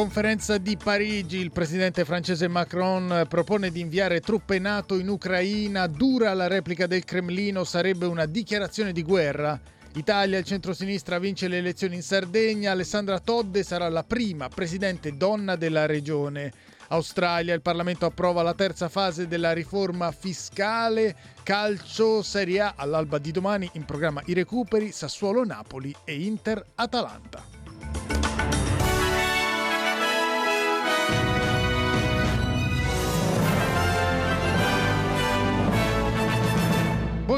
Conferenza di Parigi, il presidente francese Macron propone di inviare truppe NATO in Ucraina, dura la replica del Cremlino, sarebbe una dichiarazione di guerra. Italia, il centrosinistra vince le elezioni in Sardegna, Alessandra Todde sarà la prima presidente donna della regione. Australia, il Parlamento approva la terza fase della riforma fiscale, calcio Serie A all'alba di domani in programma i recuperi, Sassuolo Napoli e Inter Atalanta.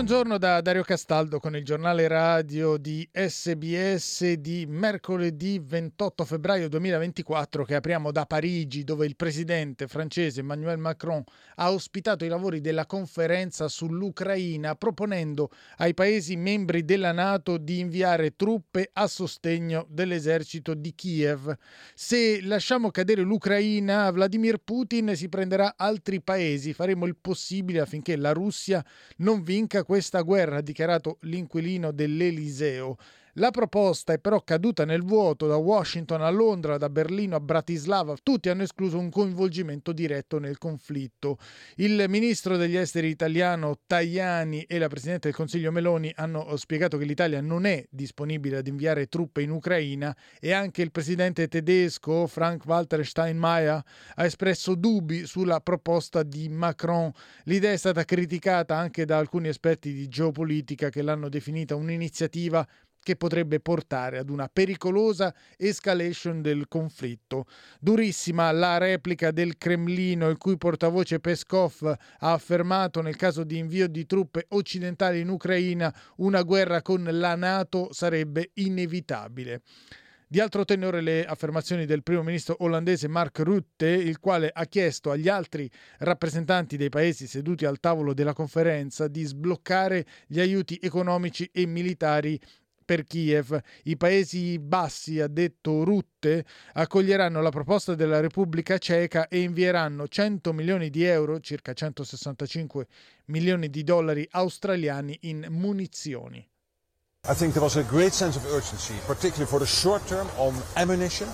Buongiorno da Dario Castaldo con il giornale radio di SBS di mercoledì 28 febbraio 2024 che apriamo da Parigi dove il presidente francese Emmanuel Macron ha ospitato i lavori della conferenza sull'Ucraina proponendo ai paesi membri della Nato di inviare truppe a sostegno dell'esercito di Kiev. Se lasciamo cadere l'Ucraina, Vladimir Putin si prenderà altri paesi, faremo il possibile affinché la Russia non vinca questa guerra, ha dichiarato l'inquilino dell'Eliseo. La proposta è però caduta nel vuoto da Washington a Londra, da Berlino a Bratislava. Tutti hanno escluso un coinvolgimento diretto nel conflitto. Il ministro degli esteri italiano Tajani e la presidente del Consiglio Meloni hanno spiegato che l'Italia non è disponibile ad inviare truppe in Ucraina e anche il presidente tedesco Frank-Walter Steinmeier ha espresso dubbi sulla proposta di Macron. L'idea è stata criticata anche da alcuni esperti di geopolitica che l'hanno definita un'iniziativa che potrebbe portare ad una pericolosa escalation del conflitto. Durissima la replica del Cremlino, il cui portavoce Peskov ha affermato nel caso di invio di truppe occidentali in Ucraina una guerra con la Nato sarebbe inevitabile. Di altro tenore le affermazioni del primo ministro olandese Mark Rutte, il quale ha chiesto agli altri rappresentanti dei paesi seduti al tavolo della conferenza di sbloccare gli aiuti economici e militari per Kiev. I Paesi Bassi, ha detto Rutte, accoglieranno la proposta della Repubblica Ceca e invieranno 100 milioni di euro, circa 165 milioni di dollari australiani, in munizioni. I think there was a great sense of urgency, particularly for the short term on ammunition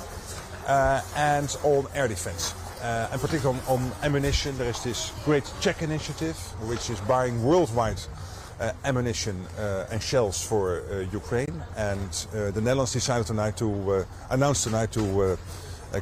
uh, and on air defense. Uh, and particularly on, on ammunition, there is this great check initiative, which is buying worldwide Uh, ammunition uh, and shells for uh, Ukraine. And uh, the Netherlands decided tonight to uh, announce tonight to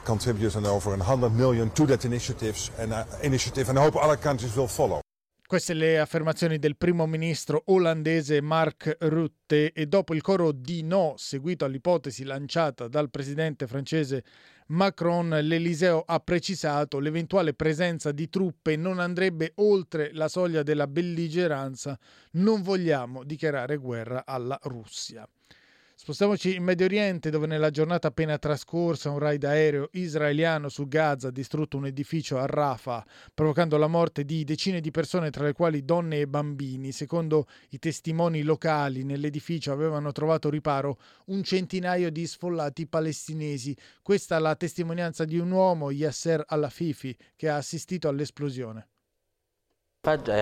contribute an over 100 million to that initiatives and, initiative, and I hope other countries will follow. Queste le affermazioni del primo ministro olandese Mark Rutte e dopo il coro di no seguito all'ipotesi lanciata dal presidente francese Macron, l'Eliseo ha precisato l'eventuale presenza di truppe non andrebbe oltre la soglia della belligeranza. Non vogliamo dichiarare guerra alla Russia. Spostiamoci in Medio Oriente dove nella giornata appena trascorsa un raid aereo israeliano su Gaza ha distrutto un edificio a Rafah, provocando la morte di decine di persone tra le quali donne e bambini. Secondo i testimoni locali nell'edificio avevano trovato riparo un centinaio di sfollati palestinesi. Questa è la testimonianza di un uomo, Yasser Al-Afifi, che ha assistito all'esplosione.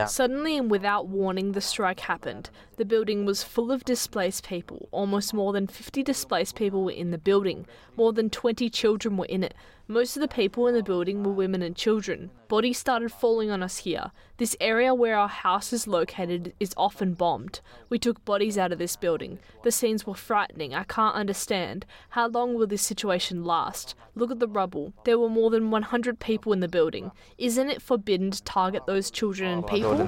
Suddenly and without warning, the strike happened. The building was full of displaced people. Almost more than 50 displaced people were in the building. More than 20 children were in it. Most of the people in the building were women and children. Bodies started falling on us here. This area where our house is located is often bombed. We took bodies out of this building. The scenes were frightening. I can't understand. How long will this situation last? Look at the rubble. There were more than 100 people in the building. Isn't it forbidden to target those children and people?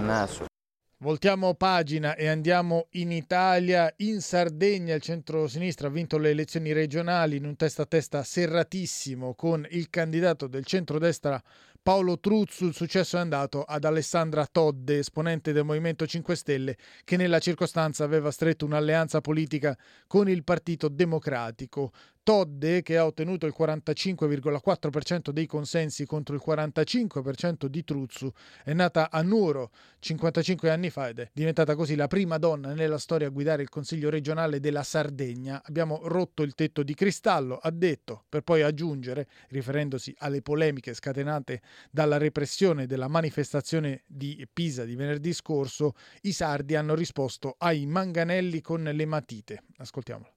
Voltiamo pagina e andiamo in Italia. In Sardegna il centro-sinistra ha vinto le elezioni regionali in un testa a testa serratissimo con il candidato del centrodestra Paolo Truzzu. Il successo è andato ad Alessandra Todde, esponente del Movimento 5 Stelle, che nella circostanza aveva stretto un'alleanza politica con il Partito Democratico. Todde, che ha ottenuto il 45,4% dei consensi contro il 45% di Truzzu, è nata a Nuoro 55 anni fa ed è diventata così la prima donna nella storia a guidare il Consiglio regionale della Sardegna. Abbiamo rotto il tetto di cristallo, ha detto, per poi aggiungere, riferendosi alle polemiche scatenate dalla repressione della manifestazione di Pisa di venerdì scorso, i sardi hanno risposto ai manganelli con le matite. Ascoltiamolo.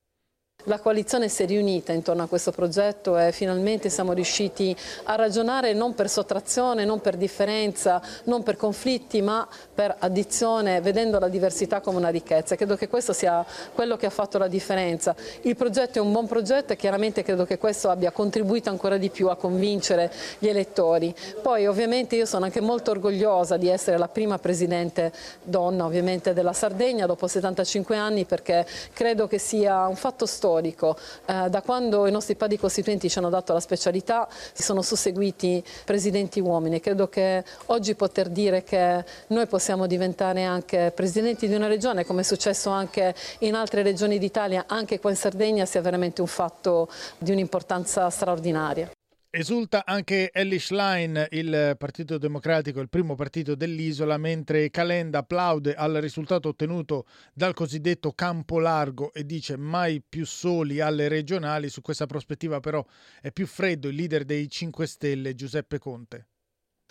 La coalizione si è riunita intorno a questo progetto e finalmente siamo riusciti a ragionare non per sottrazione, non per differenza, non per conflitti, ma per addizione, vedendo la diversità come una ricchezza. Credo che questo sia quello che ha fatto la differenza. Il progetto è un buon progetto e chiaramente credo che questo abbia contribuito ancora di più a convincere gli elettori. Poi ovviamente io sono anche molto orgogliosa di essere la prima presidente donna della Sardegna dopo 75 anni perché credo che sia un fatto storico storico. Eh, da quando i nostri padri costituenti ci hanno dato la specialità si sono susseguiti presidenti uomini. Credo che oggi poter dire che noi possiamo diventare anche presidenti di una regione, come è successo anche in altre regioni d'Italia, anche qua in Sardegna, sia veramente un fatto di un'importanza straordinaria. Esulta anche Ellie Schlein, il Partito Democratico, il primo partito dell'isola, mentre Calenda applaude al risultato ottenuto dal cosiddetto campo largo e dice mai più soli alle regionali. Su questa prospettiva però è più freddo il leader dei 5 Stelle, Giuseppe Conte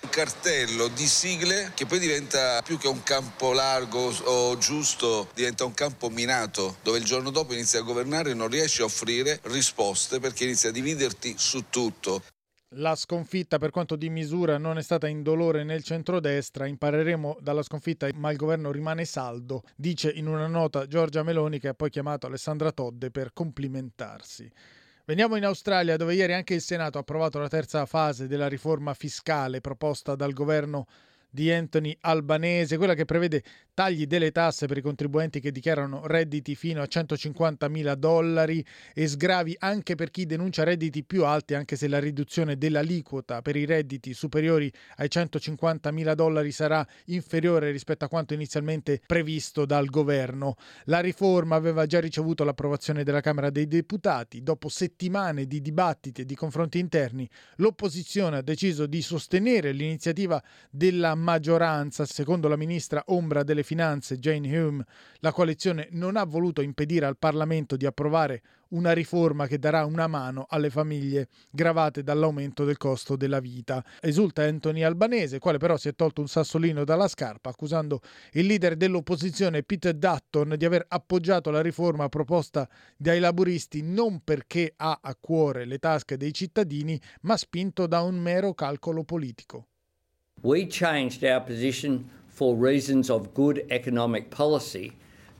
un cartello di sigle che poi diventa più che un campo largo o giusto, diventa un campo minato dove il giorno dopo inizi a governare e non riesci a offrire risposte perché inizi a dividerti su tutto. La sconfitta per quanto di misura non è stata indolore nel centrodestra, impareremo dalla sconfitta ma il governo rimane saldo, dice in una nota Giorgia Meloni che ha poi chiamato Alessandra Todde per complimentarsi. Veniamo in Australia dove ieri anche il Senato ha approvato la terza fase della riforma fiscale proposta dal governo di Anthony Albanese, quella che prevede tagli delle tasse per i contribuenti che dichiarano redditi fino a 150 mila dollari e sgravi anche per chi denuncia redditi più alti, anche se la riduzione dell'aliquota per i redditi superiori ai 150 mila dollari sarà inferiore rispetto a quanto inizialmente previsto dal governo. La riforma aveva già ricevuto l'approvazione della Camera dei Deputati. Dopo settimane di dibattiti e di confronti interni, l'opposizione ha deciso di sostenere l'iniziativa della maggioranza. Secondo la ministra ombra delle finanze Jane Hume, la coalizione non ha voluto impedire al Parlamento di approvare una riforma che darà una mano alle famiglie gravate dall'aumento del costo della vita. Esulta Anthony Albanese, quale però si è tolto un sassolino dalla scarpa, accusando il leader dell'opposizione Peter Dutton di aver appoggiato la riforma proposta dai laburisti non perché ha a cuore le tasche dei cittadini, ma spinto da un mero calcolo politico. We changed our position for reasons of good economic policy.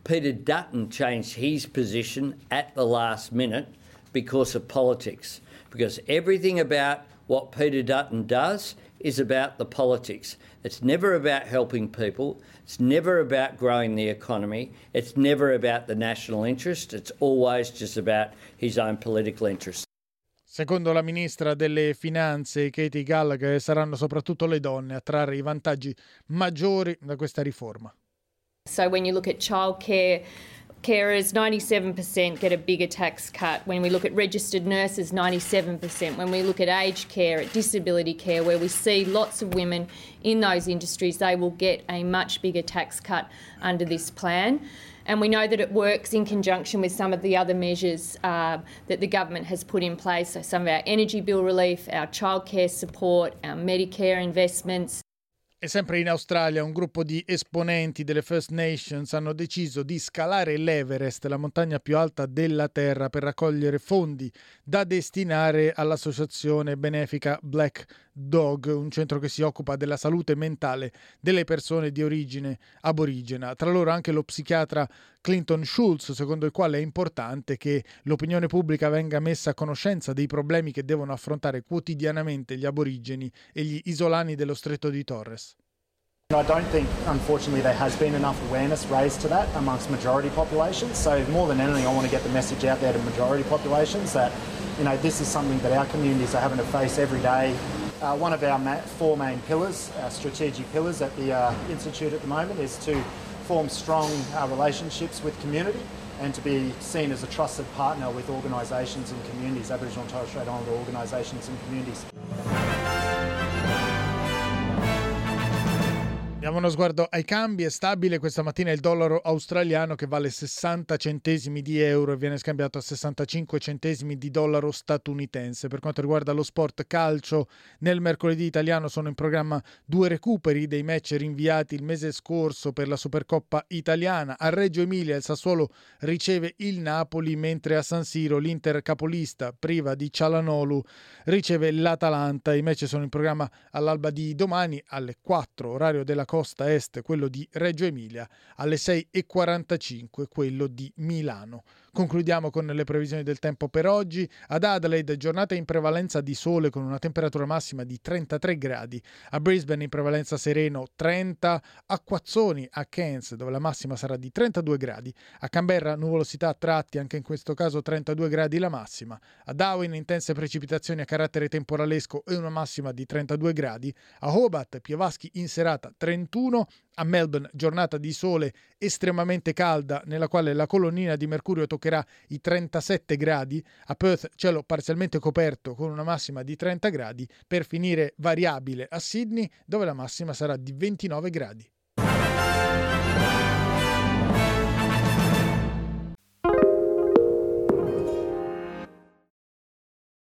Peter Dutton changed his position at the last minute because of politics. Because everything about what Peter Dutton does is about the politics. It's never about helping people. It's never about growing the economy. It's never about the national interest. It's always just about his own political interest. Secondo la ministra delle Finanze Katie Gallagher saranno soprattutto le donne a trarre i vantaggi maggiori da questa riforma. So when you look at childcare carers 97% get a bigger tax cut. When we look at registered nurses 97% when we look at aged care at disability care where we see lots of women in those industries they will get a much bigger tax cut under this plan and we know that it works in conjunction with some of the other measures uh, that the government has put in place. So, some of our energy bill relief, our childcare support, our Medicare investments. E sempre in Australia un gruppo di esponenti delle First Nations hanno deciso di scalare l'Everest, la montagna più alta della Terra, per raccogliere fondi da destinare all'associazione benefica Black Dog, un centro che si occupa della salute mentale delle persone di origine aborigena. Tra loro anche lo psichiatra Clinton Schultz, secondo il quale è importante che l'opinione pubblica venga messa a conoscenza dei problemi che devono affrontare quotidianamente gli aborigeni e gli isolani dello stretto di Torres. I don't think, unfortunately, there has been enough awareness raised to that amongst majority populations. So, more than anything, I want to get the message out there to majority populations that, you know, this is something that our communities are having to face every day. Uh, one of our four main pillars, our strategic pillars at the uh, Institute at the moment, is to form strong uh, relationships with community and to be seen as a trusted partner with organisations and communities, Aboriginal and Torres Strait Islander organisations and communities. Diamo uno sguardo ai cambi, è stabile questa mattina il dollaro australiano che vale 60 centesimi di euro e viene scambiato a 65 centesimi di dollaro statunitense. Per quanto riguarda lo sport calcio, nel mercoledì italiano sono in programma due recuperi dei match rinviati il mese scorso per la Supercoppa italiana. A Reggio Emilia il Sassuolo riceve il Napoli, mentre a San Siro l'Inter capolista priva di Cialanolu riceve l'Atalanta. I match sono in programma all'alba di domani alle 4 orario della costa est, quello di Reggio Emilia, alle 6.45 quello di Milano. Concludiamo con le previsioni del tempo per oggi. Ad Adelaide giornata in prevalenza di sole con una temperatura massima di 33 gradi. A Brisbane in prevalenza sereno 30. A Quazzoni a Cairns dove la massima sarà di 32 gradi. A Canberra nuvolosità a tratti anche in questo caso 32 gradi la massima. A Darwin intense precipitazioni a carattere temporalesco e una massima di 32 gradi. A Hobart piovaschi in serata 31 a Melbourne giornata di sole estremamente calda nella quale la colonnina di mercurio toccherà i 37 gradi, a Perth cielo parzialmente coperto con una massima di 30 gradi, per finire variabile a Sydney dove la massima sarà di 29 gradi.